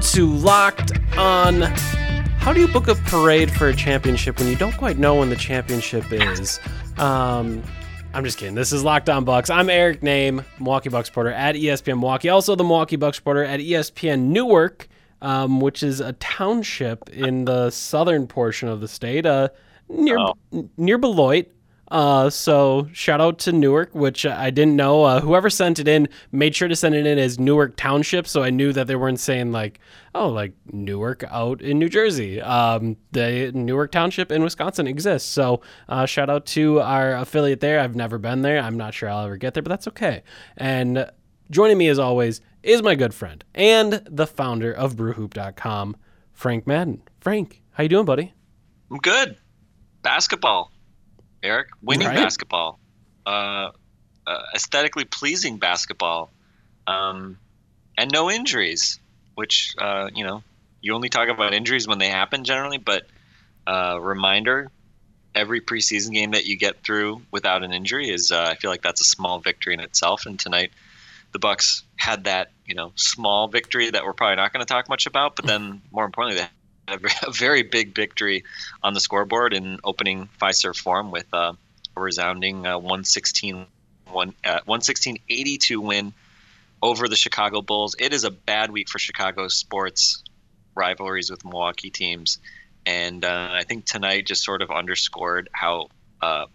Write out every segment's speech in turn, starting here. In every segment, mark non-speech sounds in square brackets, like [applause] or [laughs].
To Locked On. How do you book a parade for a championship when you don't quite know when the championship is? Um, I'm just kidding. This is Locked On Bucks. I'm Eric Nehm, Milwaukee Bucks reporter at ESPN Milwaukee. Also, the Milwaukee Bucks reporter at ESPN Newark, um, which is a township in the southern portion of the state, uh, near near Beloit. Uh, so shout out to Newark, which I didn't know. Uh, whoever sent it in made sure to send it in as Newark Township, so I knew that they weren't saying like, oh, like Newark out in New Jersey. Um, the Newark Township in Wisconsin exists. So uh, shout out to our affiliate there. I've never been there. I'm not sure I'll ever get there, but that's okay. And joining me as always is my good friend and the founder of BrewHoop.com, Frank Madden. Frank, how you doing, buddy? I'm good. Basketball, Eric. Winning Right. basketball. Uh, uh, aesthetically pleasing basketball. Um, and no injuries, which, uh, you know, you only talk about injuries when they happen generally, but uh, reminder every preseason game that you get through without an injury is, uh, I feel like that's a small victory in itself. And tonight, the Bucks had that, you know, small victory that we're probably not going to talk much about, but then more importantly, they a a very big victory on the scoreboard in opening Fiserv Forum with uh, a resounding uh, 116 one, uh, 116-82 win over the Chicago Bulls. It is a bad week for Chicago sports rivalries with Milwaukee teams, and uh, I think tonight just sort of underscored how uh,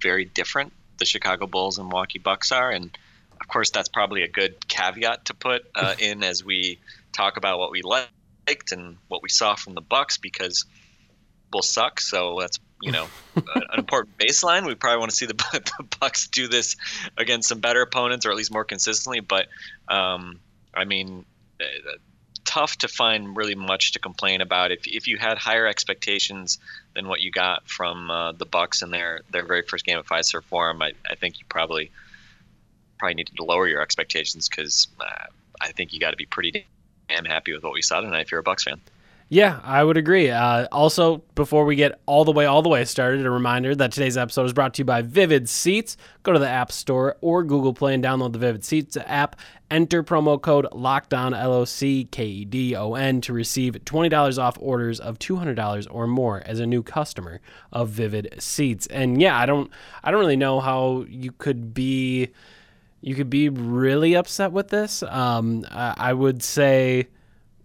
very different the Chicago Bulls and Milwaukee Bucks are, and of course that's probably a good caveat to put uh, [laughs] in as we talk about what we liked and what we saw from the Bucks because Bulls suck. So that's you know [laughs] an important baseline. We probably want to see the, [laughs] the Bucks do this against some better opponents or at least more consistently. But um, I mean, uh, tough to find really much to complain about. If if you had higher expectations than what you got from uh, the Bucks in their their very first game at Fiserv Forum, I, I think you probably probably needed to lower your expectations because uh, I think you got to be pretty damn happy with what we saw tonight if you're a Bucks fan. Yeah, I would agree. Uh, also, before we get all the way, all the way started, a reminder that today's episode is brought to you by Vivid Seats. Go to the App Store or Google Play and download the Vivid Seats app. Enter promo code LOCKEDON, L O C K E D O N, to receive $20 off orders of $200 or more as a new customer of Vivid Seats. And yeah, I don't, I don't really know how you could be, you could be really upset with this. Um, I, would say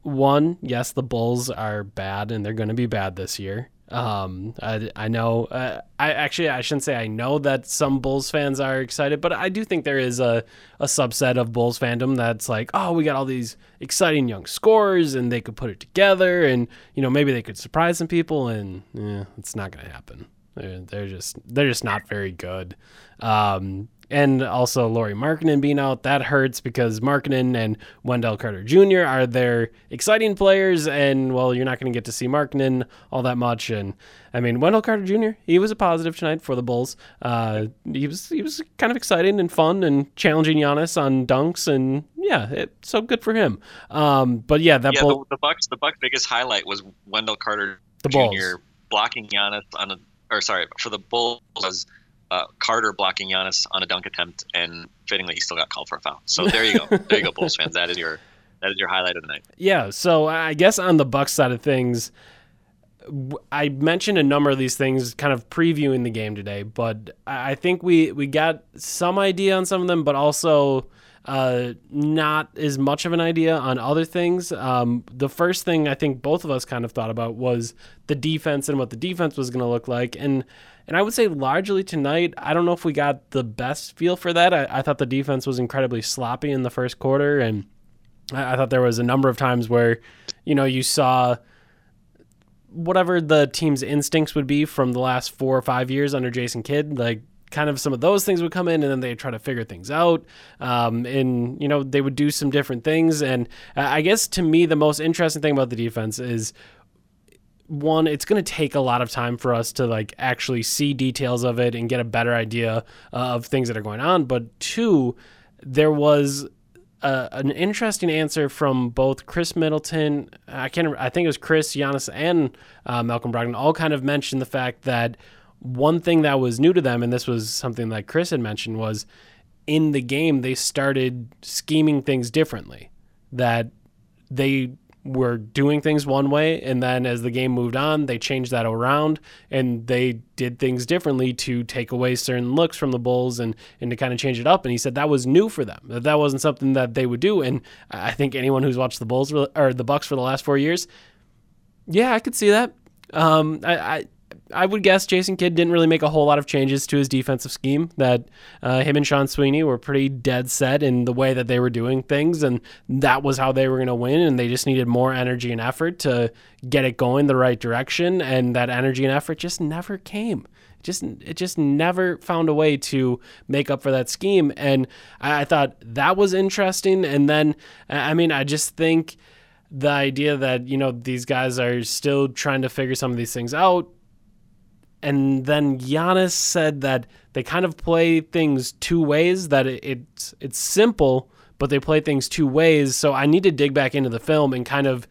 one, yes, the Bulls are bad and they're going to be bad this year. Um, I, I know, uh, I actually, I shouldn't say I know that some Bulls fans are excited, but I do think there is a, a subset of Bulls fandom that's like, oh, we got all these exciting young scorers and they could put it together and, you know, maybe they could surprise some people and yeah, it's not going to happen. They're, they're just, they're just not very good. Um, and also Lauri Markkanen being out that hurts because Markkanen and Wendell Carter Jr. are their exciting players, and well, you're not going to get to see Markkanen all that much. And I mean, Wendell Carter Jr. He was a positive tonight for the Bulls. Uh, he was he was kind of exciting and fun and challenging Giannis on dunks, and yeah, it, so good for him. Um, but yeah, that yeah, Bull, the, the Bucks. The Bucks' biggest highlight was Wendell Carter The Jr. Bulls. blocking Giannis on a, or sorry, for the Bulls was uh, Carter blocking Giannis on a dunk attempt, and fittingly, he still got called for a foul. So there you go, [laughs] there you go, Bulls fans. That is your that is your highlight of the night. Yeah, so I guess on the Bucks side of things, I mentioned a number of these things, kind of previewing the game today, but I I think we we got some idea on some of them, but also uh, not as much of an idea on other things. Um, the first thing I think both of us kind of thought about was the defense and what the defense was going to look like. And and I would say largely tonight, I don't know if we got the best feel for that. I, I thought the defense was incredibly sloppy in the first quarter, and I, I thought there was a number of times where, you know, you saw whatever the team's instincts would be from the last four or five years under Jason Kidd, like kind of some of those things would come in and then they try to figure things out um, and you know they would do some different things. And i guess to me the most interesting thing about the defense is one it's going to take a lot of time for us to like actually see details of it and get a better idea uh, of things that are going on. But two there was uh, an interesting answer from both Khris Middleton, I can't, I think it was Khris, Giannis, and uh, Malcolm Brogdon, all kind of mentioned the fact that one thing that was new to them, and this was something that Khris had mentioned, was in the game they started scheming things differently. That they were doing things one way, and then as the game moved on, they changed that around and they did things differently to take away certain looks from the Bulls and and to kind of change it up. And he said that was new for them. That that wasn't something that they would do. And I think anyone who's watched the Bulls or the Bucks for the last four years, yeah, I could see that. Um, I, I I would guess Jason Kidd didn't really make a whole lot of changes to his defensive scheme. That uh, him and Sean Sweeney were pretty dead set in the way that they were doing things, and that was how they were going to win. And they just needed more energy and effort to get it going the right direction. And that energy and effort just never came. Just it just never found a way to make up for that scheme. And I, I thought that was interesting. And then I mean, I just think the idea that you know these guys are still trying to figure some of these things out and then Giannis said that they kind of play things two ways. That it, it's it's simple, but they play things two ways. So I need to dig back into the film and kind of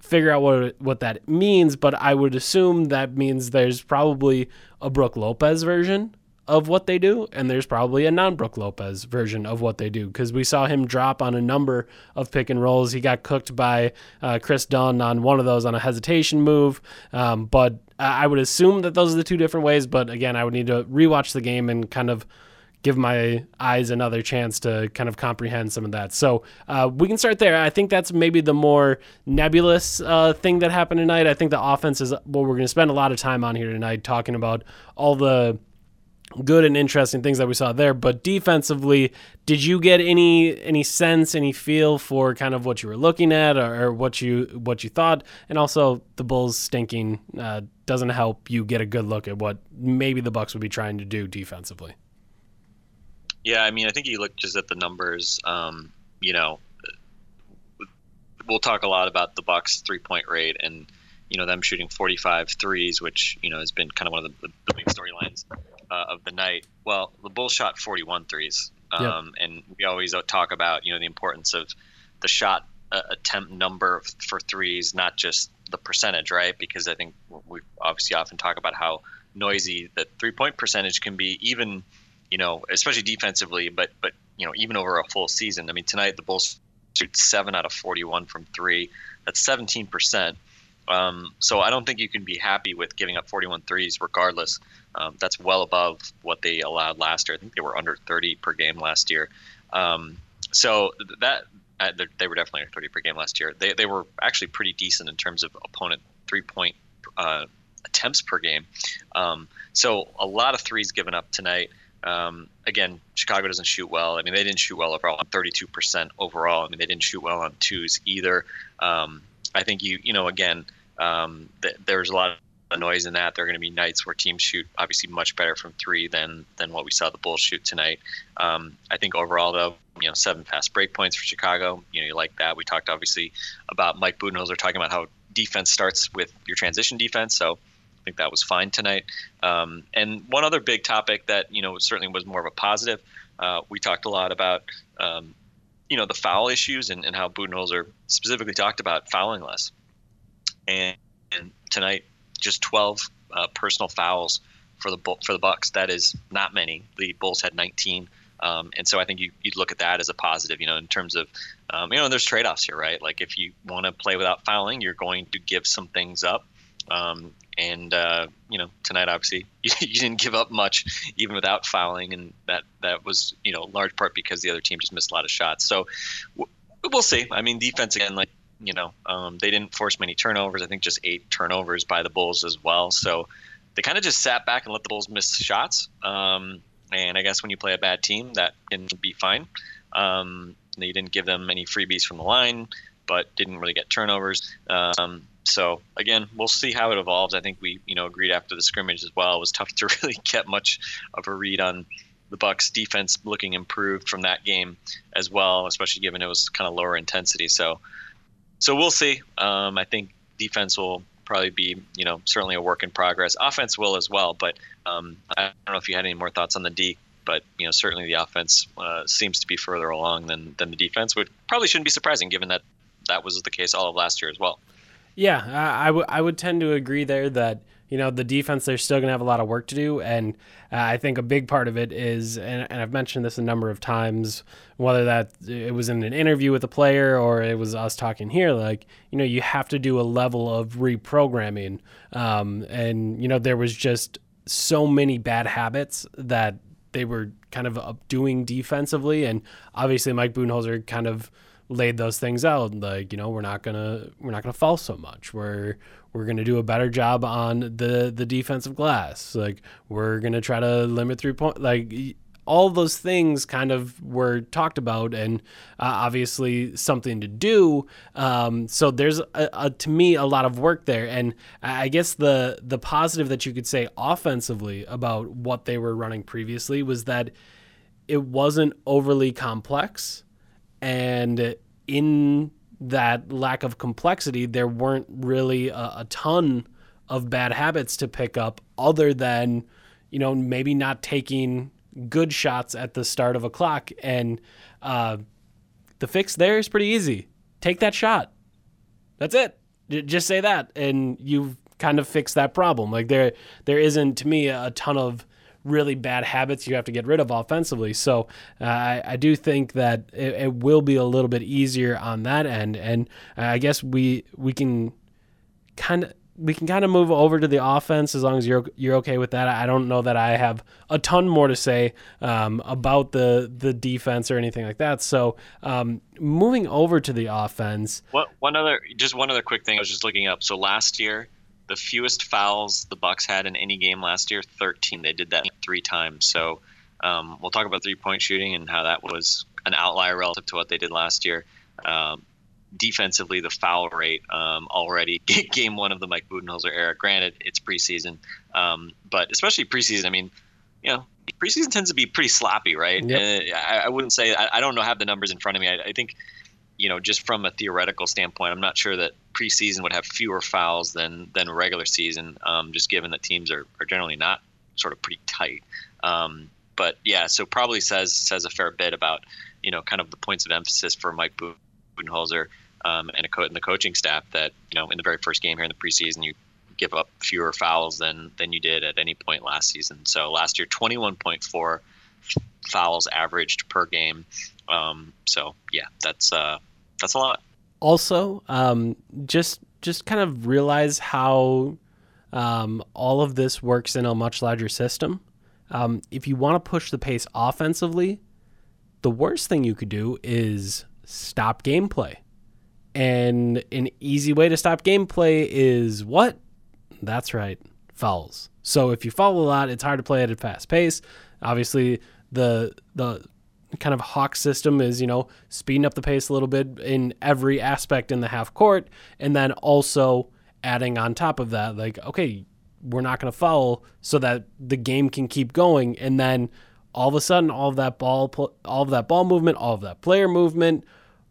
figure out what what that means. But I would assume that means there's probably a Brooke Lopez version of what they do, and there's probably a non Brooke Lopez version of what they do because we saw him drop on a number of pick and rolls. He got cooked by uh, Kris Dunn on one of those on a hesitation move, um, but I would assume that those are the two different ways. But again, I would need to rewatch the game and kind of give my eyes another chance to kind of comprehend some of that. So uh, we can start there. I think that's maybe the more nebulous uh, thing that happened tonight. I think the offense is what we're going to spend a lot of time on here tonight, talking about all the good and interesting things that we saw there. But defensively, did you get any any sense, any feel for kind of what you were looking at, or, or what you what you thought? And also, the Bulls stinking uh, doesn't help you get a good look at what maybe the Bucks would be trying to do defensively. Yeah, I mean, I think you look just at the numbers. Um, you know, we'll talk a lot about the Bucks three point rate and you know them shooting 45 threes, which you know has been kind of one of the, the big storylines uh, of the night. Well, the Bulls shot 41 threes, um, Yep. and we always talk about you know the importance of the shot uh, attempt number for threes, not just the percentage, right? Because I think we obviously often talk about how noisy the three point percentage can be, even you know, especially defensively, but but you know, even over a full season. I mean, tonight the Bulls shoot seven out of 41 from three. That's 17 percent. Um, so I don't think you can be happy with giving up 41 threes, regardless. Um, that's well above what they allowed last year. I think they were under 30 per game last year. Um, so that uh, they- were definitely under 30 per game last year. They they were actually pretty decent in terms of opponent three point uh, attempts per game. Um, so a lot of threes given up tonight. Um, again, Chicago doesn't shoot well. I mean, they didn't shoot well overall, 32% overall. I mean, they didn't shoot well on twos either. Um, I think you, you know, again, um, th- there's a lot of noise in that. There are going to be nights where teams shoot obviously much better from three than than what we saw the Bulls shoot tonight. Um, I think overall, though, you know, seven fast break points for Chicago. You know, you like that. We talked obviously about Mike Budenholzer talking about how defense starts with your transition defense. So I think that was fine tonight. Um, and one other big topic that you know certainly was more of a positive. Uh, we talked a lot about um, you know the foul issues and, and how Budenholzer specifically talked about fouling less. And, and tonight, just 12 uh, personal fouls for the for the Bucks. That is not many. The Bulls had 19. Um, and so I think you, you'd look at that as a positive, you know, in terms of, um, you know, there's trade offs here, right? Like if you want to play without fouling, you're going to give some things up. Um, and uh, you know, tonight obviously [laughs] you, you didn't give up much, even without fouling, and that that was you know large part because the other team just missed a lot of shots. So w- we'll see. I mean, defense again, like you know, um, they didn't force many turnovers. I think just eight turnovers by the Bulls as well. So they kind of just sat back and let the Bulls miss shots. Um, and I guess when you play a bad team, that can be fine. Um, they didn't give them any freebies from the line, but didn't really get turnovers. Um, so again, we'll see how it evolves. I think we, you know, agreed after the scrimmage as well. It was tough [laughs] to really get much of a read on the Bucks defense looking improved from that game as well, especially given it was kind of lower intensity. So, so we'll see. Um, I think defense will probably be, you know, certainly a work in progress. Offense will as well, but um, I don't know if you had any more thoughts on the D. But you know, certainly the offense uh, seems to be further along than than the defense, which probably shouldn't be surprising given that that was the case all of last year as well. Yeah, I, I would I would tend to agree there that you know the defense they're still going to have a lot of work to do, and uh, I think a big part of it is, and, and I've mentioned this a number of times, whether that it was in an interview with a player or it was us talking here, like you know you have to do a level of reprogramming, um, and you know there was just so many bad habits that they were kind of doing defensively, and obviously Mike Budenholzer kind of laid those things out like you know we're not gonna we're not gonna fall so much. We're we're gonna do a better job on the the defensive glass. Like we're gonna try to limit three point like all those things kind of were talked about and uh, obviously something to do. Um, so there's a, a, to me a lot of work there. And i guess the the positive that you could say offensively about what they were running previously was that it wasn't overly complex. And in that lack of complexity, there weren't really a, a, ton of bad habits to pick up other than, you know, maybe not taking good shots at the start of a clock. And uh, the fix there is pretty easy. Take that shot. That's it. Just say that, and you've kind of fixed that problem. Like there, there isn't to me a ton of really bad habits you have to get rid of offensively. So uh, I, I do think that it, it, will be a little bit easier on that end, and I guess we we can kind of we can kind of move over to the offense as long as you're you're okay with that. I don't know that I have a ton more to say um, about the the defense or anything like that. So um, moving over to the offense. What one other just one other quick thing I was just looking up. So last year the fewest fouls the Bucks had in any game last year, 13. They did that three times. So um, we'll talk about three point shooting and how that was an outlier relative to what they did last year. Um, defensively, the foul rate um, already [laughs] game one of the Mike Budenholzer era. Granted, it's preseason, um, but especially preseason. I mean, you know, preseason tends to be pretty sloppy, right? Yep. Uh, I, I, wouldn't say I, I, don't know have the numbers in front of me. I, I think you know, just from a theoretical standpoint, I'm not sure that preseason would have fewer fouls than than regular season, um, just given that teams are, are generally not sort of pretty tight. Um, but yeah, so probably says says a fair bit about you know kind of the points of emphasis for Mike Budenholzer um, and, co- and the coaching staff that you know in the very first game here in the preseason you give up fewer fouls than than you did at any point last season. So last year, 21.4 fouls averaged per game. Um, so yeah, that's uh, that's a lot. Also, um, just just kind of realize how um, all of this works in a much larger system. Um, if you want to push the pace offensively, the worst thing you could do is stop gameplay. And an easy way to stop gameplay is what? That's right, fouls. So if you foul a lot, it's hard to play at a fast pace. Obviously, the the kind of hawk system is you know speeding up the pace a little bit in every aspect in the half court and then also adding on top of that like okay we're not going to foul so that the game can keep going and then all of a sudden all of that ball all of that ball movement all of that player movement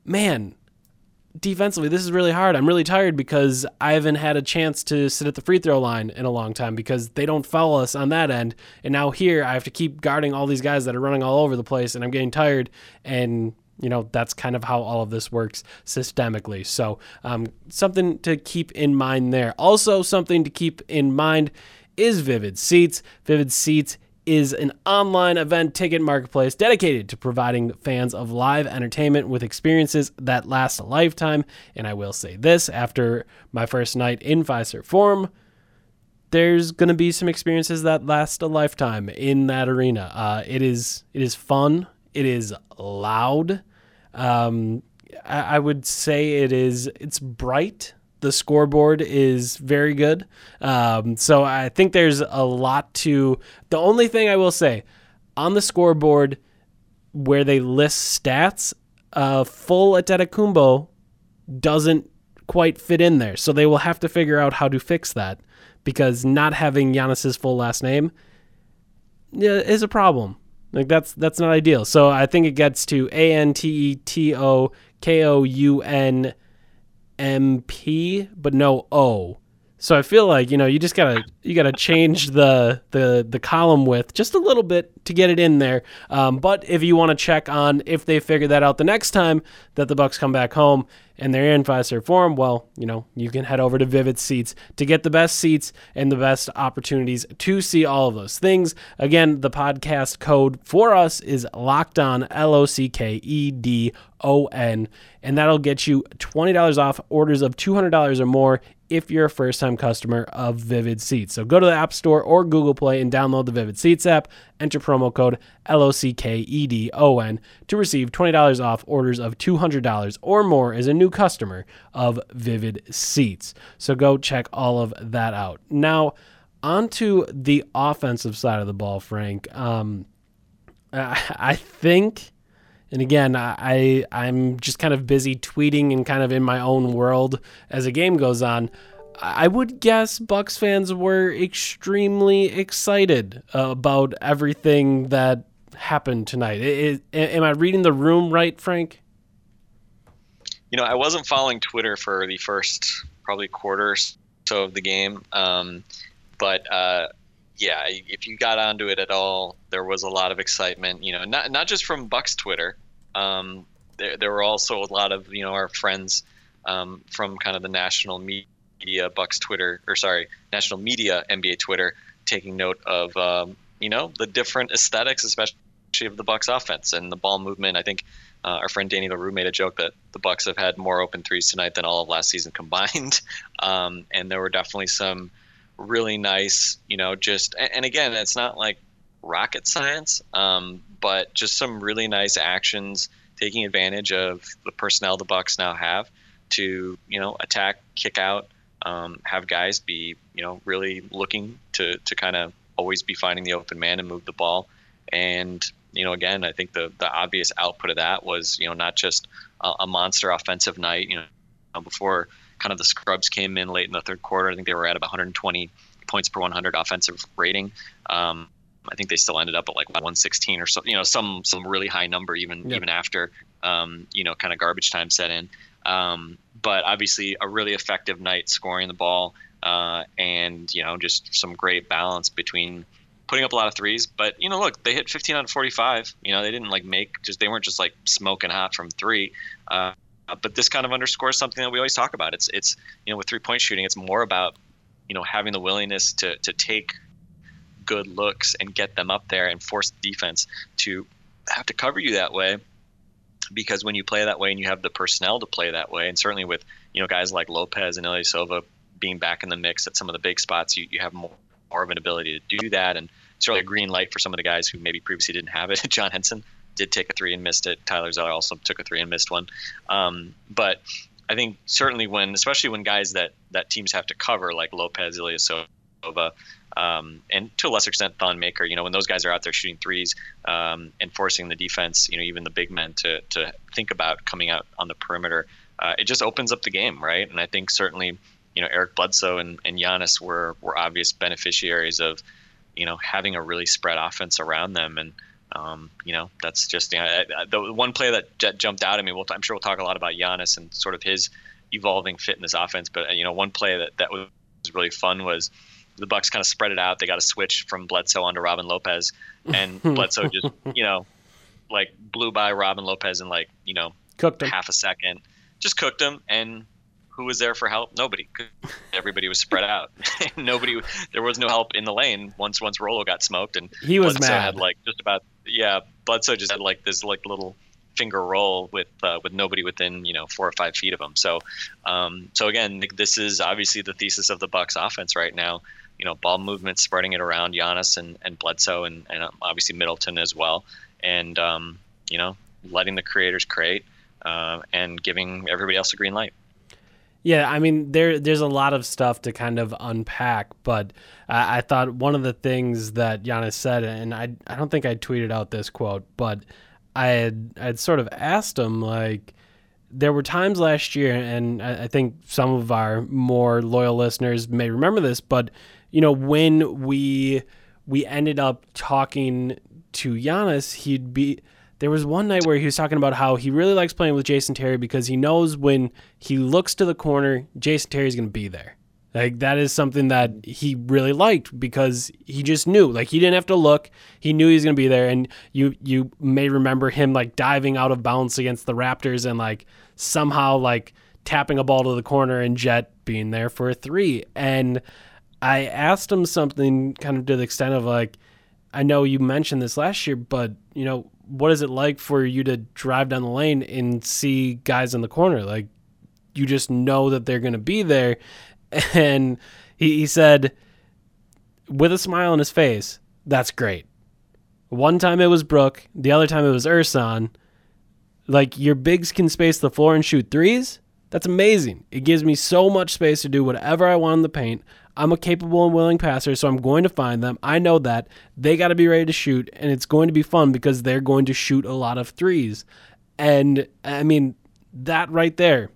man defensively, this is really hard. I'm really tired because I haven't had a chance to sit at the free throw line in a long time because they don't foul us on that end. And now here I have to keep guarding all these guys that are running all over the place and I'm getting tired. And, you know, that's kind of how all of this works systemically. So, um, something to keep in mind there. Also, something to keep in mind is Vivid Seats. Vivid Seats is an online event ticket marketplace dedicated to providing fans of live entertainment with experiences that last a lifetime. And I will say this after my first night in Fiserv Forum, there's going to be some experiences that last a lifetime in that arena. Uh, it is it is fun. It is loud. Um, I, I would say it is it's bright. The scoreboard is very good. Um, so I think there's a lot to. The only thing I will say on the scoreboard where they list stats, uh, full Antetokounmpo doesn't quite fit in there. So they will have to figure out how to fix that because not having Giannis's full last name is a problem. Like that's that's not ideal. So I think it gets to A N T E T O K O U N M P, but no O. So I feel like you know you just gotta you gotta change the the the column width just a little bit to get it in there. Um, but if you want to check on if they figure that out the next time that the Bucks come back home and they're in Fiserv Forum, well, you know you can head over to Vivid Seats to get the best seats and the best opportunities to see all of those things. Again, the podcast code for us is Locked On L O C K E D O N, and that'll get you twenty dollars off orders of two hundred dollars or more if you're a first time customer of Vivid Seats. So go to the App Store or Google Play and download the Vivid Seats app. Enter promo code LOCKEDON to receive $20 off orders of $200 or more as a new customer of Vivid Seats. So go check all of that out. Now, onto the offensive side of the ball, Frank. Um, I [laughs] I think and again, I I'm just kind of busy tweeting and kind of in my own world as a game goes on. I would guess Bucks fans were extremely excited about everything that happened tonight. I- I- am I reading the room right, Frank? You know, I wasn't following Twitter for the first probably quarter so of the game, um, but uh, yeah, if you got onto it at all, there was a lot of excitement. You know, not not just from Bucks Twitter. Um, there, there were also a lot of you know our friends um, from kind of the national media Bucks Twitter, or sorry, national media NBA Twitter, taking note of um, you know the different aesthetics, especially of the Bucks offense and the ball movement. I think uh, our friend Danny Leroux made a joke that the Bucks have had more open threes tonight than all of last season combined, [laughs] um, and there were definitely some really nice, you know, just and, again, it's not like rocket science, um, but just some really nice actions taking advantage of the personnel the Bucks now have to, you know, attack, kick out, um, have guys be, you know, really looking to to kind of always be finding the open man and move the ball. And you know, again, I think the the obvious output of that was, you know, not just a, a monster offensive night. You know, before kind of the scrubs came in late in the third quarter. I think they were at about 120 points per 100 offensive rating. Um, I think they still ended up at like 116 or so, you know, some some really high number even Yep. even after um, you know kind of garbage time set in. Um, but obviously a really effective night scoring the ball uh, and you know just some great balance between putting up a lot of threes. But you know, look, they hit 15 out of 45. You know, they didn't like make just they weren't just like smoking hot from three. Uh, Uh, but this kind of underscores something that we always talk about. It's it's you know with three point shooting, it's more about you know having the willingness to to take good looks and get them up there and force the defense to have to cover you that way. Because when you play that way and you have the personnel to play that way and certainly with you know guys like Lopez and Ilyasova being back in the mix at some of the big spots you, you have more, more of an ability to do that. And it's certainly a green light for some of the guys who maybe previously didn't have it [laughs] John Henson did take a three and missed it Tyler Zeller also took a three and missed one um, but I think certainly when especially when guys that that teams have to cover like Lopez Ilyasova um, and to a lesser extent Thon Maker. You know, when those guys are out there shooting threes um, and forcing the defense, you know, even the big men to to think about coming out on the perimeter, uh, it just opens up the game, right? And I think certainly, you know, Eric Bledsoe and, and Giannis were were obvious beneficiaries of, you know, having a really spread offense around them and. Um, you know, that's just you know, the one play that j- jumped out at me. We'll, I'm sure we'll talk a lot about Giannis and sort of his evolving fit in this offense. But uh, you know, one play that that was really fun was the Bucks kind of spread it out. They got a switch from Bledsoe onto Robin Lopez, and [laughs] Bledsoe just you know like blew by Robin Lopez in like you know Cooked him. half a second, just cooked him. And who was there for help? Nobody. Everybody was spread out. [laughs] Nobody. There was no help in the lane once once Rolo got smoked, and He was Bledsoe mad. had like just about yeah. Bledsoe just had like this like little finger roll with uh, with nobody within you know four or five feet of him. So um, so again, this is obviously the thesis of the Bucks offense right now. you know, ball movement, spreading it around Giannis and, and Bledsoe and, and um, obviously Middleton as well. And, um, you know, letting the creators create uh, and giving everybody else a green light. Yeah, I mean there there's a lot of stuff to kind of unpack, but I, thought one of the things that Giannis said, and I I don't think I tweeted out this quote, but I had I had sort of asked him like there were times last year, and I, I think some of our more loyal listeners may remember this, but you know when we we ended up talking to Giannis, he'd be there was one night where he was talking about how he really likes playing with Jason Terry because he knows when he looks to the corner, Jason Terry's going to be there. Like that is something that he really liked because he just knew. Like he didn't have to look. He knew he was going to be there and you you may remember him like diving out of bounds against the Raptors and like somehow like tapping a ball to the corner and Jet being there for a 3. And I asked him something kind of to the extent of like I know you mentioned this last year, but you know, what is it like for you to drive down the lane and see guys in the corner? Like you just know that they're going to be there. [laughs] And he, he said, with a smile on his face, that's great. One time it was Brooke, the other time it was Ersan. Like your bigs can space the floor and shoot threes. That's amazing. It gives me so much space to do whatever I want in the paint. I'm a capable and willing passer, so I'm going to find them. I know that. They got to be ready to shoot, and it's going to be fun because they're going to shoot a lot of threes. And I mean, that right there.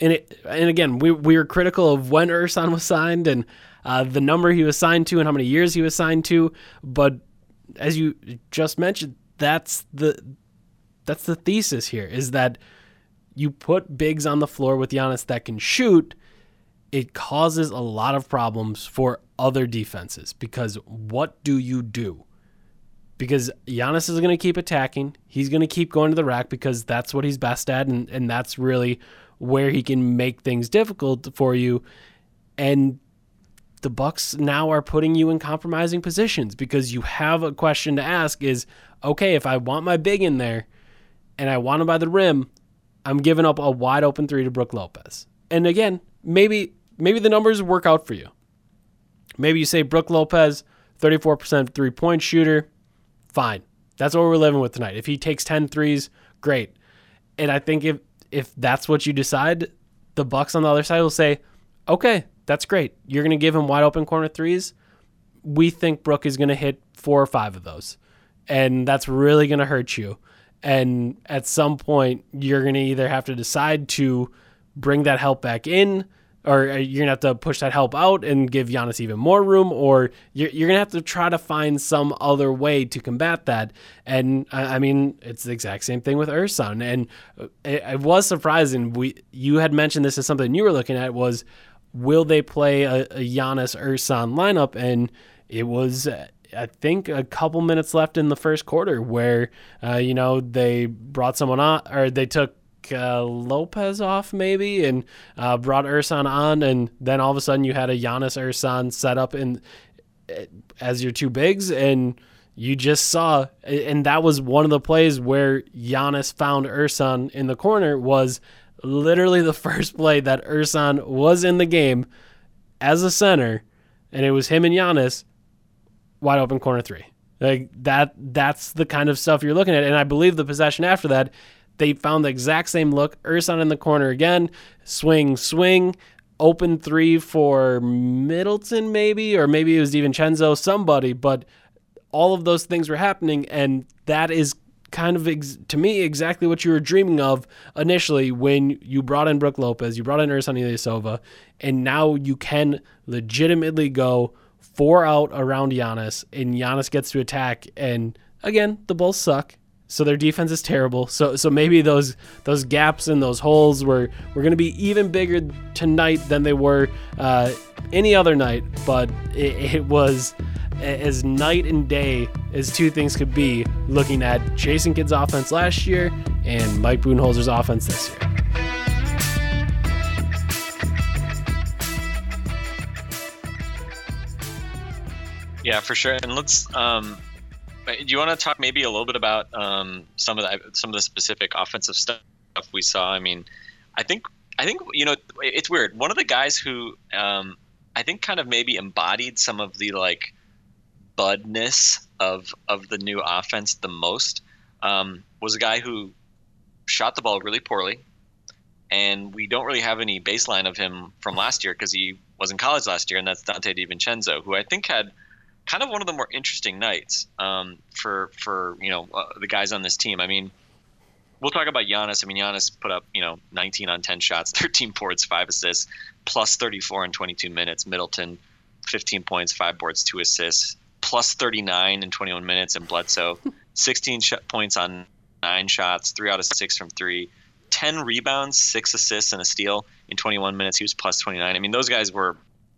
And it, and again, we, we were critical of when Ersan was signed and uh, the number he was signed to and how many years he was signed to. But as you just mentioned, that's the that's the thesis here is that you put bigs on the floor with Giannis that can shoot, it causes a lot of problems for other defenses because what do you do? Because Giannis is going to keep attacking. He's going to keep going to the rack because that's what he's best at, and, and that's really where he can make things difficult for you. And the Bucks now are putting you in compromising positions because you have a question to ask is okay, if I want my big in there and I want him by the rim, I'm giving up a wide open three to Brooke Lopez. And again, maybe maybe the numbers work out for you. Maybe you say Brooke Lopez, 34% three point shooter. Fine. That's what we're living with tonight. If he takes 10 threes, great. And I think if if that's what you decide, the Bucks on the other side will say, "Okay, that's great. You're going to give him wide open corner threes. We think Brooke is going to hit four or five of those, and that's really going to hurt you." And at some point, you're going to either have to decide to bring that help back in, or uh, you're going to have to push that help out and give Giannis even more room, or you're, you're to have to try to find some other way to combat that. And I I mean, it's the exact same thing with Ersan. And uh, it, it was surprising. We You had mentioned this as something you were looking at was, will they play a, a Giannis Ersan lineup? And it was uh, I think a couple minutes left in the first quarter where uh, you know they brought someone on or they took uh, Lopez off maybe and uh, brought Ersan on and then all of a sudden you had a Giannis Ersan set up in as your two bigs and you just saw and that was one of the plays where Giannis found Ersan in the corner was literally the [laughs] first play that Ersan was in the game as a center and it was him and Giannis wide open corner three. Like that that's the kind of stuff you're looking at. And I believe the possession after that, they found the exact same look. Ersan in the corner again, swing, swing, open three for Middleton, maybe, or maybe it was DiVincenzo, somebody, but all of those things were happening, and that is kind of ex- to me exactly what you were dreaming of initially when you brought in Brooke Lopez, you brought in Ersan Ilyasova, and now you can legitimately go four out around Giannis, and Giannis gets to attack. And again, the Bulls suck, so their defense is terrible. So so maybe those those gaps and those holes were were going to be even bigger tonight than they were uh, any other night. But it, it was as night and day as two things could be looking at Jason Kidd's offense last year and Mike Budenholzer's offense this year. Yeah, for sure. And let's. Um, do you want to talk maybe a little bit about um, some of the some of the specific offensive stuff we saw? I mean, I think I think you know it's weird. One of the guys who um, I think kind of maybe embodied some of the like budness of of the new offense the most um, was a guy who shot the ball really poorly, and we don't really have any baseline of him from last year because he was in college last year, and that's Donte DiVincenzo, who I think had kind of one of the more interesting nights um, for for you know uh, the guys on this team. I mean, we'll talk about Giannis. I mean, Giannis put up you know 19 on 10 shots, [laughs] 13 boards, five assists, plus 34 in 22 minutes. Middleton, 15 points, five boards, two assists, plus 39 in 21 minutes, and Bledsoe, [laughs] 16 sh- points on nine shots, three out of six from three. 10 rebounds, six assists, and a steal in 21 minutes. He was plus 29. I mean, those guys were,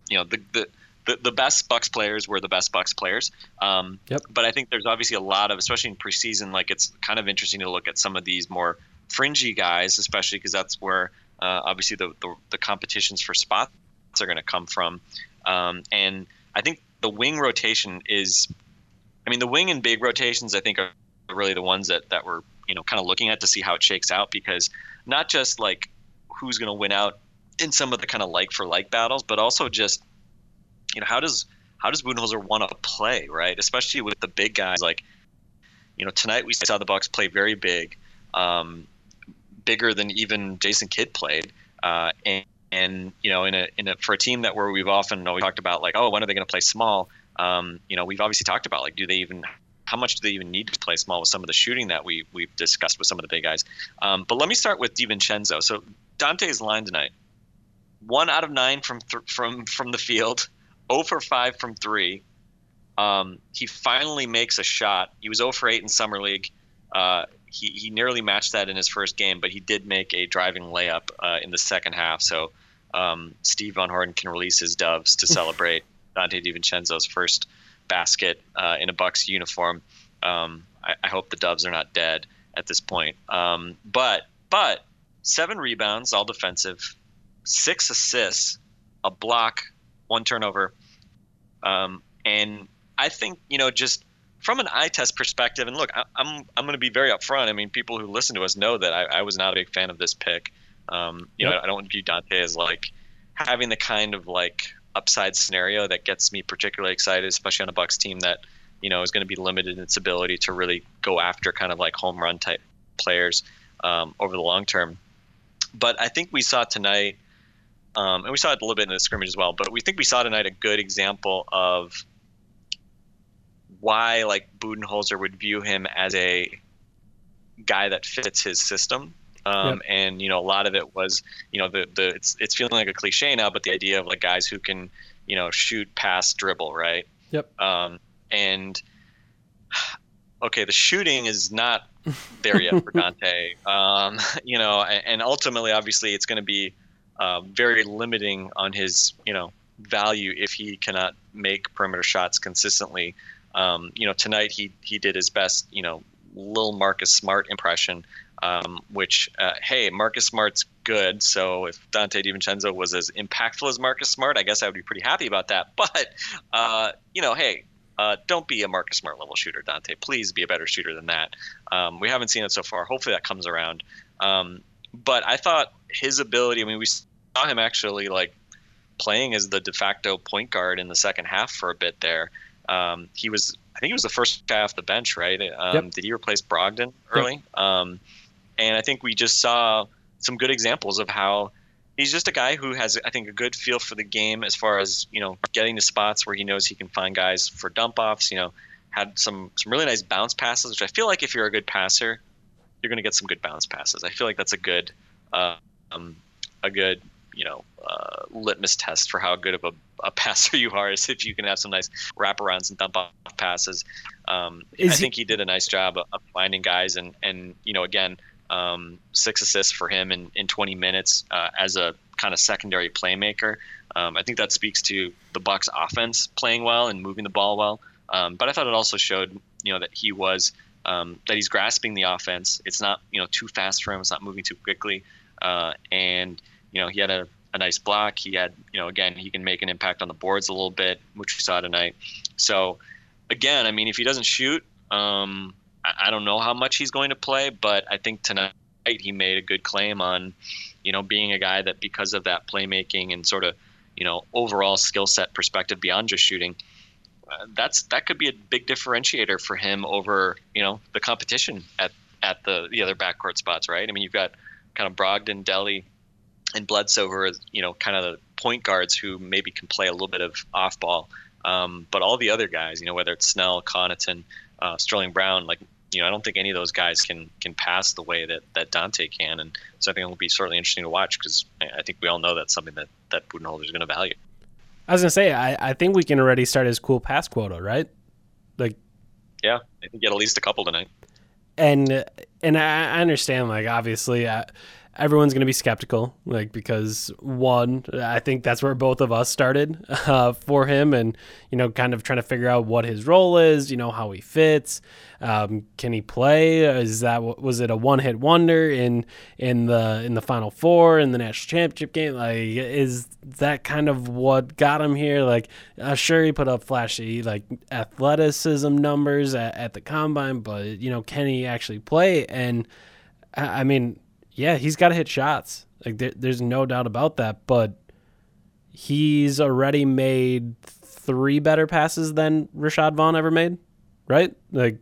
you know, the, the the, the best Bucks players were the best Bucks players. Um, Yep. But I think there's obviously a lot of, especially in preseason, like it's kind of interesting to look at some of these more fringy guys, especially because that's where uh, obviously the, the the competitions for spots are going to come from. Um, and I think the wing rotation is, I mean, the wing and big rotations I think are really the ones that that we're you know kind of looking at to see how it shakes out because not just like who's going to win out in some of the kind of like for like battles, but also just you know how does how does Budenholzer want to play, right? Especially with the big guys like you know tonight we saw the Bucks play very big, um, bigger than even Jason Kidd played, uh, and and you know in a in a for a team that where we've often always talked about like oh when are they going to play small? Um, you know we've obviously talked about like do they even how much do they even need to play small with some of the shooting that we we've discussed with some of the big guys? Um, but let me start with DiVincenzo. So Donte's line tonight, one out of nine from th- from from the field, 0 for five from three. Um, he finally makes a shot. He was 0 for 8 in summer league. Uh, he, he nearly matched that in his first game, but he did make a driving layup uh, in the second half. So um, Steve Von Horn can release his doves to celebrate Donte DiVincenzo's first basket uh, in a Bucks uniform. Um, I, I hope the Doves are not dead at this point. Um, but but seven rebounds, all defensive, six assists, a block, one turnover, um, and I think you know just from an eye test perspective. And look, I, I'm I'm going to be very upfront. I mean, people who listen to us know that I, I was not a big fan of this pick. Um, you know, I don't view Donte as like having the kind of like upside scenario that gets me particularly excited, especially on a Bucks team that you know is going to be limited in its ability to really go after kind of like home run type players um, over the long term. But I think we saw tonight, um, and we saw it a little bit in the scrimmage as well. But we think we saw tonight a good example of why like Budenholzer would view him as a guy that fits his system. Um, And you know, a lot of it was, you know, the the it's it's feeling like a cliche now, but the idea of like guys who can, you know, shoot, pass, dribble, right? Yep. Um, and [sighs] okay, the shooting is not [laughs] there yet for Donte. Um, [laughs] you know, and, and ultimately, obviously, it's going to be uh, very limiting on his, you know, value if he cannot make perimeter shots consistently. Um, you know, tonight he he did his best, you know, little Marcus Smart impression, um, which uh, hey, Marcus Smart's good. So if Donte DiVincenzo was as impactful as Marcus Smart, I guess I would be pretty happy about that. [laughs] But uh, you know, hey, uh, don't be a Marcus Smart level shooter, Donte. Please be a better shooter than that. Um, we haven't seen it so far. Hopefully that comes around. Um, but I thought his ability. I mean, we saw him actually like playing as the de facto point guard in the second half for a bit there. Um, he was, I think he was the first guy off the bench, right? Um, Yep. Did he replace Brogdon early? Um, and I think we just saw some good examples of how he's just a guy who has, I think, a good feel for the game as far as you know getting to spots where he knows he can find guys for dump offs. You know, had some some really nice bounce passes, which I feel like if you're a good passer, you're going to get some good bounce passes. I feel like that's a good, uh, um, a good you know uh, litmus test for how good of a, a [laughs] passer you are is if you can have some nice wraparounds and dump off passes. Um, I he- think he did a nice job of, finding guys and and you know again um, six assists for him in, in 20 minutes uh, as a kind of secondary playmaker. Um, I think that speaks to the Bucks offense playing well and moving the ball well. Um, but I thought it also showed you know that he was um, that he's grasping the offense. It's not you know too fast for him. It's not moving too quickly. Uh, and you know he had a, a nice block. He had you know again he can make an impact on the boards a little bit, which we saw tonight. So again, I mean if he doesn't shoot, um, I, I don't know how much he's going to play, but I think tonight he made a good claim on you know being a guy that because of that playmaking and sort of you know overall skill set perspective beyond just shooting. Uh, that's that could be a big differentiator for him over you know the competition at at the the other backcourt spots, right? I mean, you've got kind of Brogdon, Delly, and Bledsoe, who are you know kind of the point guards who maybe can play a little bit of off ball. Um, but all the other guys, you know, whether it's Snell, Connaughton, uh, Sterling Brown, like you know, I don't think any of those guys can can pass the way that that Donte can, and so I think it will be certainly interesting to watch because I, I think we all know that's something that that Budenholzer is going to value. I was gonna say, I, I think we can already start his cool pass quota, right? Like, Yeah, I think get at least a couple tonight. And and I I understand, like, obviously, uh, everyone's gonna be skeptical, like, because one, I think that's where both of us started [laughs] uh, for him, and you know, kind of trying to figure out what his role is, you know, how he fits, um, can he play? Is that was it a one hit wonder in in the in the Final Four in the national championship game? Like, is that kind of what got him here? Like, uh, sure, he put up flashy like athleticism numbers at, at the combine, but you know, can he actually play? And I mean, yeah, he's got to hit shots. Like, there, there's no doubt about that. But he's already made three better passes than Rashad Vaughn ever made, right? Like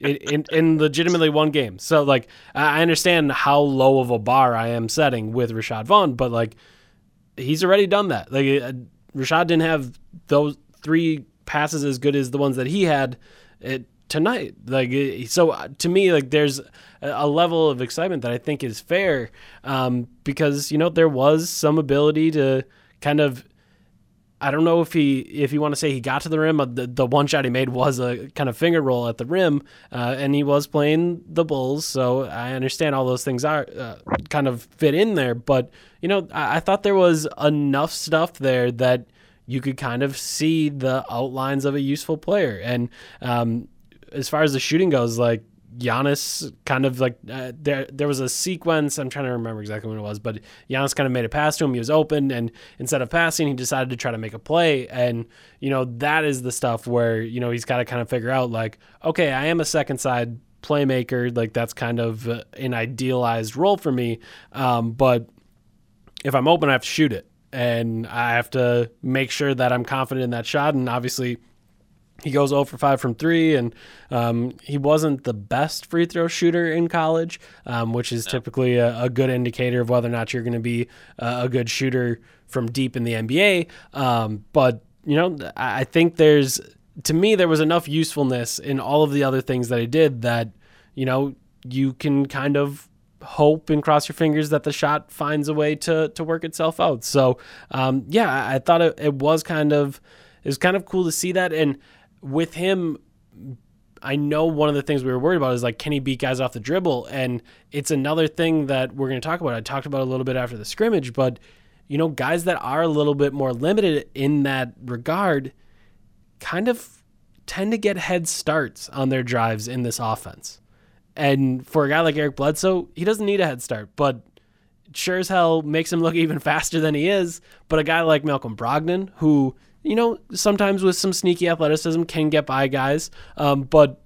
in, in, legitimately one game. So like I understand how low of a bar I am setting with Rashad Vaughn, but like he's already done that. Like uh, Rashad didn't have those three passes as good as the ones that he had it, tonight. Like so uh, to me like there's a, level of excitement that I think is fair um, because you know there was some ability to kind of I don't know if he if you want to say he got to the rim. The, the one shot he made was a kind of finger roll at the rim, uh, and he was playing the Bulls, so I understand all those things are uh, kind of fit in there. But you know, I, I thought there was enough stuff there that you could kind of see the outlines of a useful player. And um, as far as the shooting goes, like Giannis kind of like uh, there there was a sequence I'm trying to remember exactly when it was but Giannis kind of made a pass to him. He was open and instead of passing he decided to try to make a play. And you know that is the stuff where you know he's got to kind of figure out like okay I am a second side playmaker. Like that's kind of uh, an idealized role for me. Um, but if I'm open I have to shoot it. And I have to make sure that I'm confident in that shot. And obviously he goes 0 for 5 from 3 and um, he wasn't the best free throw shooter in college um, which is typically a, a good indicator of whether or not you're going to be uh, a good shooter from deep in the nba um, but you know I I think there's to me there was enough usefulness in all of the other things that he did that you know you can kind of hope and cross your fingers that the shot finds a way to to work itself out. So um, yeah I, I thought it, it was kind of it was kind of cool to see that. And with him I know one of the things we were worried about is like, can he beat guys off the dribble? And it's another thing that we're going to talk about. I talked about a little bit after the scrimmage, but you know, guys that are a little bit more limited in that regard kind of tend to get head starts on their drives in this offense. And for a guy like Eric Bledsoe, he doesn't need a head start, but sure as hell makes him look [laughs] even faster than he is. But a guy like Malcolm Brogdon, who you know, sometimes with some sneaky athleticism can get by guys. Um, but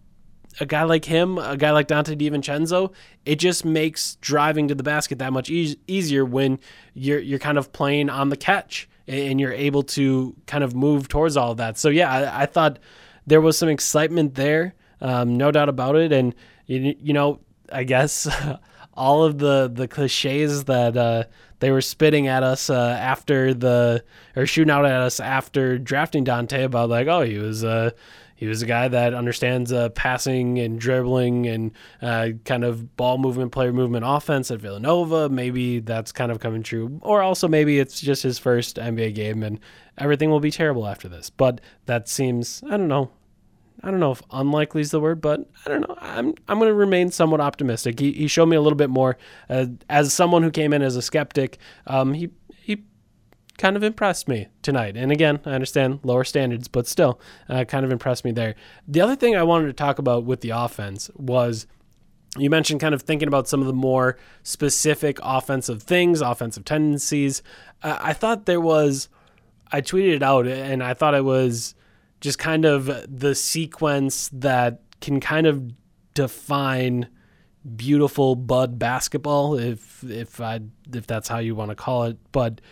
a guy like him, a guy like Donte DiVincenzo, it just makes driving to the basket that much e- easier when you're you're kind of playing on the catch and you're able to kind of move towards all of that. So yeah, I, I thought there was some excitement there, um, no doubt about it. And you, you know, I guess [laughs] all of the the cliches that uh, they were spitting at us uh, after the or shooting out at us after drafting Donte about like, oh, he was uh, he was a guy that understands uh, passing and dribbling and uh, kind of ball movement, player movement, offense at Villanova. Maybe that's kind of coming true, or also maybe it's just his first NBA game and everything will be terrible after this. But that seems, I don't know. I don't know if unlikely is the word, but I don't know. I'm I'm going to remain somewhat optimistic. He, he showed me a little bit more uh, as someone who came in as a skeptic. Um, he he kind of impressed me tonight. And again, I understand lower standards, but still, uh, kind of impressed me there. The other thing I wanted to talk about with the offense was you mentioned kind of thinking about some of the more specific offensive things, offensive tendencies. Uh, I thought there was, I tweeted it out, and I thought it was just kind of the sequence that can kind of define beautiful bud basketball if if I if that's how you want to call it but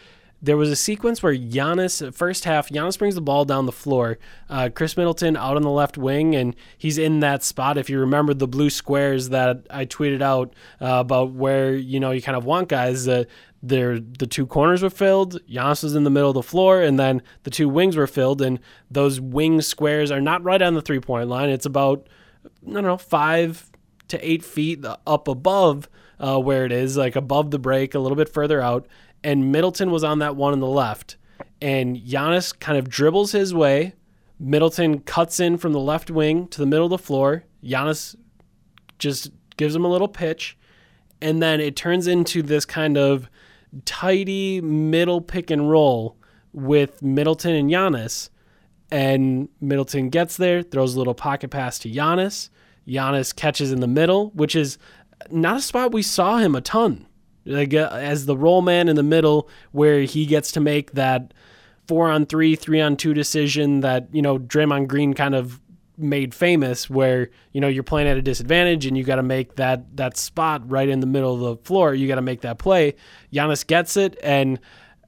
there was a sequence where Giannis, first half, Giannis brings the ball down the floor. Uh, Khris Middleton out on the left wing, and he's in that spot. If you remember the blue squares that I tweeted out uh, about where you know you kind of want guys that. There, the two corners were filled. Giannis was in the middle of the floor, and then the two wings were filled. And those wing squares are not right on the three point line. It's about I don't know five to eight feet up above uh, where it is, like above the break, a little bit further out and Middleton was on that one on the left. And Giannis kind of dribbles his way. Middleton cuts in from the left wing to the middle of the floor. Giannis just gives him a little pitch. And then it turns into this kind of tidy middle pick and roll with Middleton and Giannis. And Middleton gets there, throws a little pocket pass to Giannis. Giannis catches in the middle, which is not a spot we saw him a ton like uh, as the roll man in the middle where he gets to make that four on three, three on two decision that, you know, Draymond Green kind of made famous where, you know, you're playing at a disadvantage and you got to make that that spot right in the middle of the floor. You got to make that play. Giannis gets it and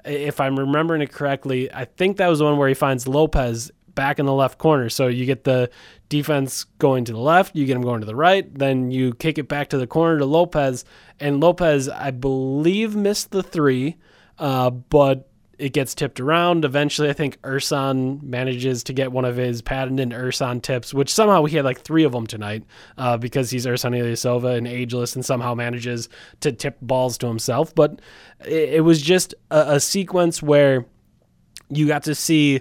if I'm remembering it correctly, I think that was the one where he finds Lopez back in the left corner. So you get the defense going to the left, you get him going to the right, then you kick it back to the corner to Lopez, and Lopez, I believe, missed the three, uh, but it gets tipped around. Eventually, I think Ersan manages to get one of his patented Ersan tips, which somehow he had like three of them tonight uh, because he's Ersan Ilyasova and ageless and somehow manages to tip balls to himself. But it, it was just a, a sequence where you got to see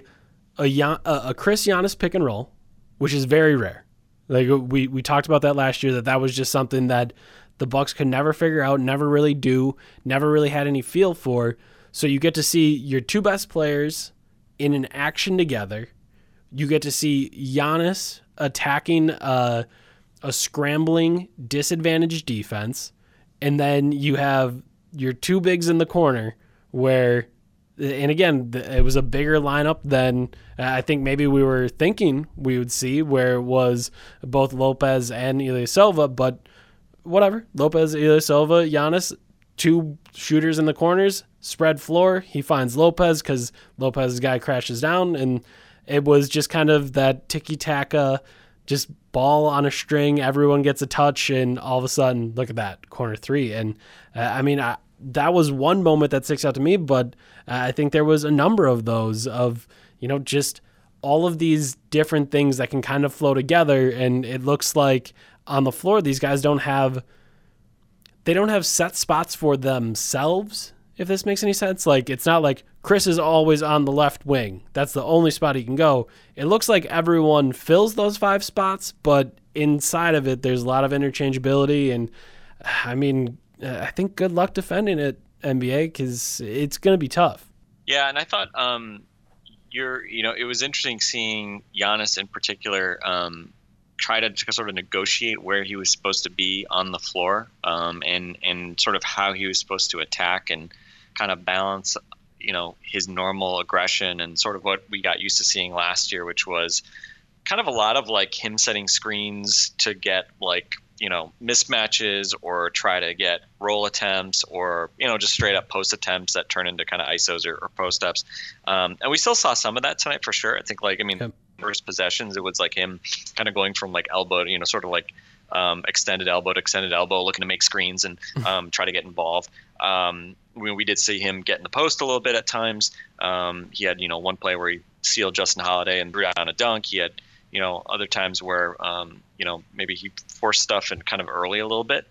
a a Khris Giannis pick and roll, which is very rare. Like we we talked about that last year that that was just something that the Bucks could never figure out, never really do, never really had any feel for. So you get to see your two best players in an action together. You get to see Giannis attacking a, a scrambling, disadvantaged defense, and then you have your two bigs in the corner where and again, it was a bigger lineup than uh, I think maybe we were thinking we would see, where it was both Lopez and Ilyasova, but whatever. Lopez, Ilyasova, Giannis, two shooters in the corners, spread floor. He finds Lopez because Lopez's guy crashes down, and it was just kind of that ticky taka, just ball on a string. Everyone gets a touch, and all of a sudden, look at that corner three. And uh, I mean, I, that was one moment that sticks out to me, but uh, I think there was a number of those of you know just all of these different things that can kind of flow together, and it looks like on the floor these guys don't have they don't have set spots for themselves if this makes any sense. Like it's not like Khris is always on the left wing. That's the only spot he can go. It looks like everyone fills those five spots but inside of it there's a lot of interchangeability. And i mean i think good luck defending it nba because it's going to be tough. Yeah, and I thought um, you're, you know, it was interesting seeing Giannis in particular um, try to sort of negotiate where he was supposed to be on the floor um, and and sort of how he was supposed to attack and kind of balance, you know, his normal aggression and sort of what we got used to seeing last year, which was kind of a lot of like him setting screens to get like you know mismatches or try to get roll attempts or you know just straight up post attempts that turn into kind of isos or, or post ups um, and we still saw some of that tonight for sure i think like i mean Yep. First possessions it was like him kind of going from like elbow you know sort of like um, extended elbow to extended elbow looking to make screens and um, try to get involved. Um, we, we did see him get in the post a little bit at times. Um, he had you know one play where he sealed justin holiday and threw down a dunk. He had you know other times where um, you know maybe he forced stuff and kind of early a little bit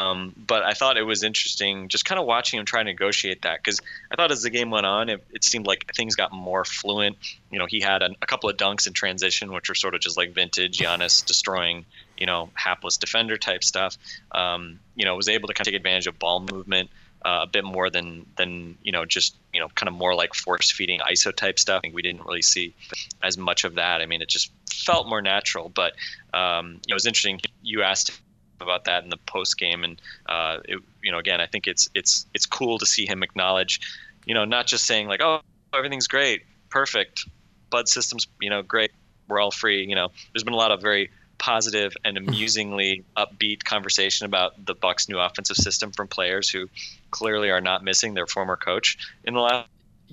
um, but I thought it was interesting just kind of watching him try to negotiate that because I thought as the game went on, it, it seemed like things got more fluent. You know, he had a, a couple of dunks in transition, which were sort of just like vintage Giannis destroying, you know, hapless defender type stuff. Um, you know, was able to kind of take advantage of ball movement uh, a bit more than than you know just you know kind of more like force feeding ISO type stuff. I think we didn't really see as much of that. I mean, it just felt more natural. But um, it was interesting. You asked about that in the post game, and uh, it, you know, again, I think it's it's it's cool to see him acknowledge, you know, not just saying like, oh, everything's great, perfect, Bud systems, you know, great, we're all free. You know, there's been a lot of very positive and amusingly upbeat conversation about the Bucks' new offensive system from players who clearly are not missing their former coach in the last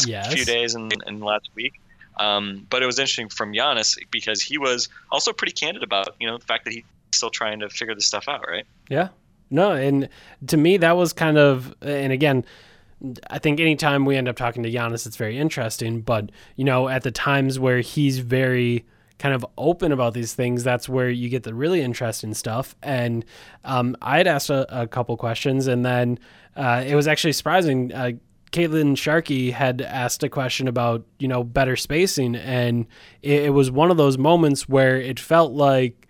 Yes. few days and, and last week. Um, but it was interesting from Giannis because he was also pretty candid about you know the fact that he's still trying to figure this stuff out, right? Yeah. No, and to me that was kind of and again, I think anytime we end up talking to Giannis it's very interesting, but you know, at the times where he's very kind of open about these things, that's where you get the really interesting stuff. And um, I had asked a, a couple questions, and then uh, it was actually surprising. Uh, Caitlin Sharkey had asked a question about you know better spacing, and it, it was one of those moments where it felt like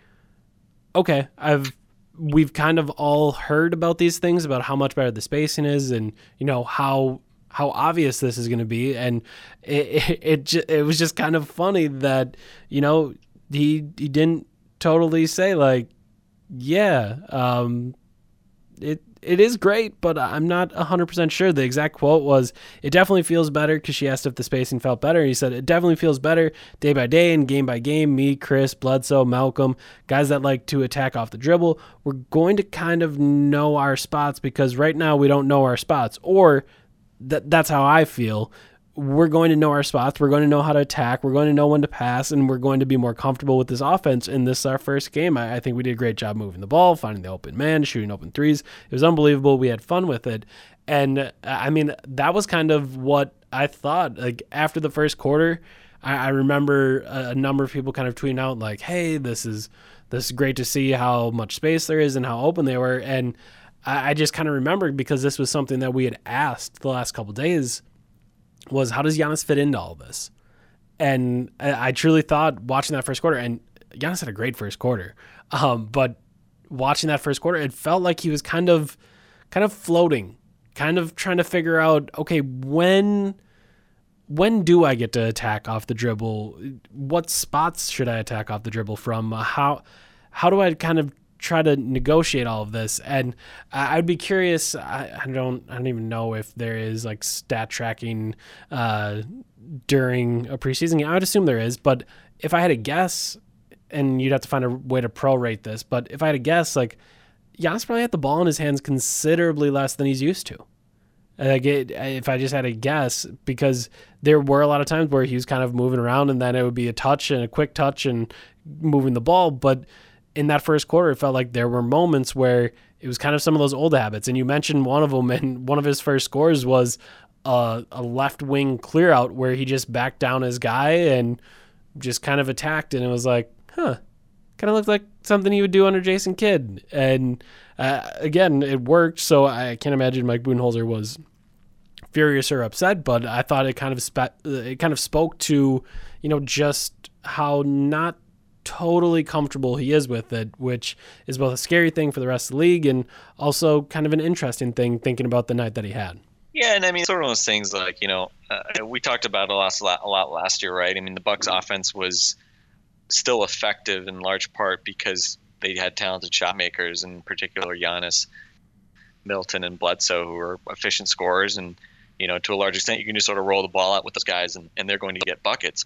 okay, I've we've kind of all heard about these things about how much better the spacing is, and you know how how obvious this is going to be, and it [laughs] it it, it was just kind of funny that you know he he didn't totally say like yeah um it it is great, but I'm not 100% sure. The exact quote was, It definitely feels better because she asked if the spacing felt better. He said, It definitely feels better day by day and game by game. Me, Khris, Bledsoe, Malcolm, guys that like to attack off the dribble, we're going to kind of know our spots because right now we don't know our spots. Or that that's how I feel. We're going to know our spots. We're going to know how to attack. We're going to know when to pass, and we're going to be more comfortable with this offense. And this is our first game. I, I think we did a great job moving the ball, finding the open man, shooting open threes. It was unbelievable. We had fun with it, and uh, I mean that was kind of what I thought. Like after the first quarter, I, I remember a, a number of people kind of tweeting out like, "Hey, this is this is great to see how much space there is and how open they were." And I, I just kind of remembered because this was something that we had asked the last couple days was how does Giannis fit into all this? And I, truly thought watching that first quarter, and Giannis had a great first quarter, um, but watching that first quarter, it felt like he was kind of, kind of floating, kind of trying to figure out, okay, when, when do I get to attack off the dribble? What spots should I attack off the dribble from? How, how do I kind of try to negotiate all of this? And I'd be curious. I, I don't, I don't even know if there is like stat tracking uh, during a preseason. game. I would assume there is, but if I had a guess, and you'd have to find a way to prorate this, but if I had a guess, like Giannis probably had the ball in his hands considerably less than he's used to. Like it, if I just had a guess, because there were a lot of times where he was kind of moving around, and then it would be a touch and a quick touch and moving the ball. But in that first quarter, it felt like there were moments where it was kind of some of those old habits. And you mentioned one of them, [laughs] and one of his first scores was a, a left wing clear out where he just backed down his guy and just kind of attacked, and it was like, huh, kind of looked like something he would do under Jason Kidd. And uh, again, it worked. So I can't imagine Mike Budenholzer was furious or upset, but I thought it kind of spe- uh, it kind of spoke to you know just how not totally comfortable he is with it, which is both a scary thing for the rest of the league and also kind of an interesting thing thinking about the night that he had. Yeah, and I mean, sort of those things like you know, uh, we talked about a lot, a lot last year, right? I mean, the Bucks' offense was still effective in large part because they had talented shot makers, in particular Giannis, Middleton, and Bledsoe, who were efficient scorers, and you know, to a large extent, you can just sort of roll the ball out with those guys, and, and they're going to get buckets.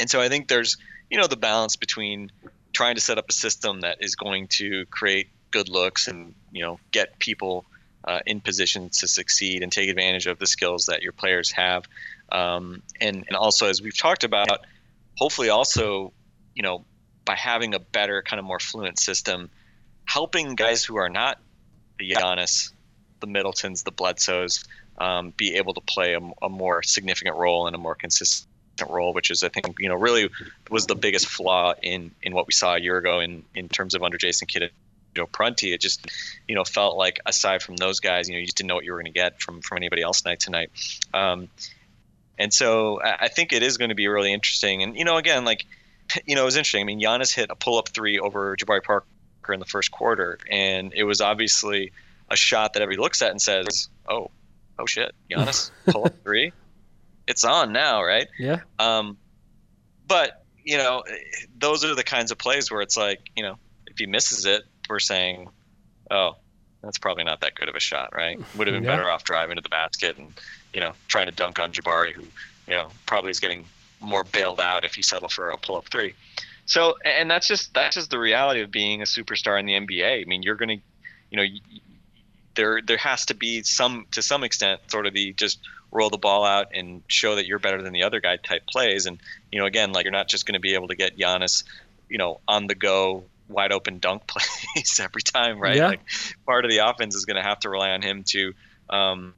And so I think there's you know the balance between trying to set up a system that is going to create good looks and you know get people uh, in positions to succeed and take advantage of the skills that your players have, um, and and also as we've talked about, hopefully also you know by having a better kind of more fluent system, helping guys who are not the Giannis, the Middletons, the Bledsoes, um, be able to play a, a more significant role and a more consistent role, which is I think you know really was the biggest flaw in in what we saw a year ago in in terms of under Jason Kidd and Joe Prunty. It just you know felt like aside from those guys, you know you just didn't know what you were going to get from from anybody else night to night. Um, and so I I think it is going to be really interesting. And you know again like [laughs] you know it was interesting. I mean Giannis hit a pull up three over Jabari Parker in the first quarter, and it was obviously a shot that everybody looks at and says, "Oh, oh shit, Giannis [laughs] pull up three, it's on now, right?" Yeah. Um, but you know, those are the kinds of plays where it's like, you know, if he misses it, we're saying, "Oh, that's probably not that good of a shot, right?" Would have been Yeah. better off driving to the basket and you know trying to dunk on Jabari, who you know probably is getting more bailed out if he settled for a pull up three. So, and that's just that's just the reality of being a superstar in the NBA. I mean, you're gonna, you know, there there has to be some to some extent sort of the just roll the ball out and show that you're better than the other guy type plays. And you know, again, like you're not just going to be able to get Giannis, you know, on the go wide open dunk [laughs] plays every time, right? Yeah. Like part of the offense is going to have to rely on him to um,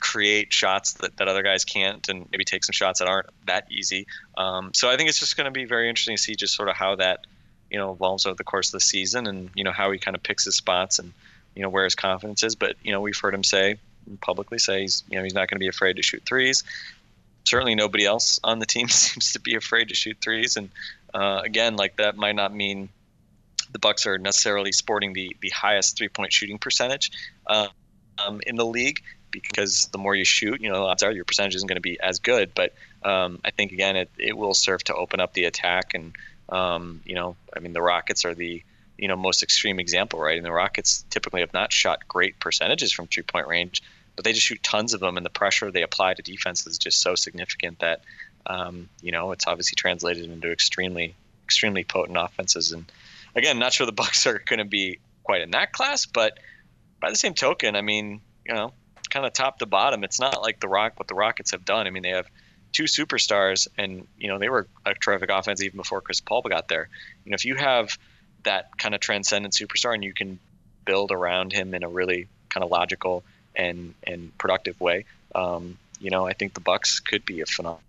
create shots that, that other guys can't and maybe take some shots that aren't that easy. Um, so I think it's just going to be very interesting to see just sort of how that, you know, evolves over the course of the season and, you know, how he kind of picks his spots and, you know, where his confidence is. But, you know, we've heard him say publicly say he's, you know, he's not going to be afraid to shoot threes. Certainly nobody else on the team [laughs] seems to be afraid to shoot threes. And uh, again, like that might not mean the Bucks are necessarily sporting the, the highest three point shooting percentage uh, um, in the league because the more you shoot, you know, odds are your percentage isn't going to be as good. But um, I think again, it, it will serve to open up the attack. And um, you know, I mean, the Rockets are the you know most extreme example, right? And the Rockets typically have not shot great percentages from three point range, but they just shoot tons of them, and the pressure they apply to defense is just so significant that um, you know it's obviously translated into extremely extremely potent offenses. And again, not sure the [laughs] Bucks are going to be quite in that class, but by the same token, I mean, you know, kind of top to bottom, it's not like the Rock what the Rockets have done. I mean, they have two superstars, and you know they were a terrific offense even before Chris Paul got there. You know, if you have that kind of transcendent superstar and you can build around him in a really kind of logical and and productive way, um, you know, I think the Bucks could be a phenomenal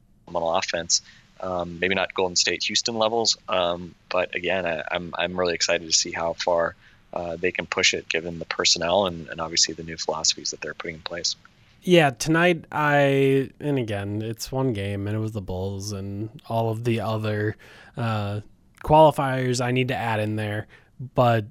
offense. Um, maybe not Golden State, Houston levels, um, but again, I, I'm I'm really excited to see how far uh, they can push it given the personnel and, and obviously the new philosophies that they're putting in place. Yeah, tonight I and again it's one game and it was the Bulls and all of the other uh, qualifiers I need to add in there, but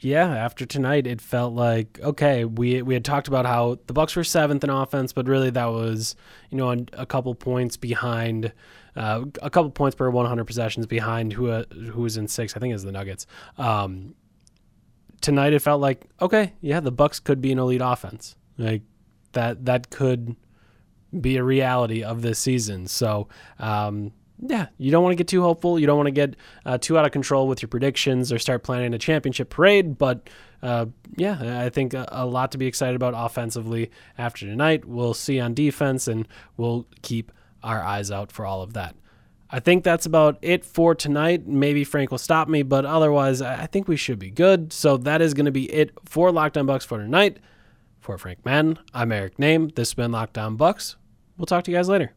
yeah, after tonight it felt like okay we we had talked about how the Bucks were seventh in offense, but really that was you know a, a couple points behind. Uh, a couple points per 100 possessions behind who uh, who was in six. I think is the Nuggets. Um, tonight it felt like okay, yeah, the Bucks could be an elite offense. Like that that could be a reality of this season. So um, yeah, you don't want to get too hopeful. You don't want to get uh, too out of control with your predictions or start planning a championship parade. But uh, yeah, I think a, a lot to be excited about offensively after tonight. We'll see on defense, and we'll keep our eyes out for all of that. I think that's about it for tonight. Maybe Frank will stop me, but otherwise, I think we should be good. So that is going to be it for LOCKEDON Bucks for tonight. For Frank Madden, I'm Eric Nehm. This has been LOCKEDON Bucks. We'll talk to you guys later.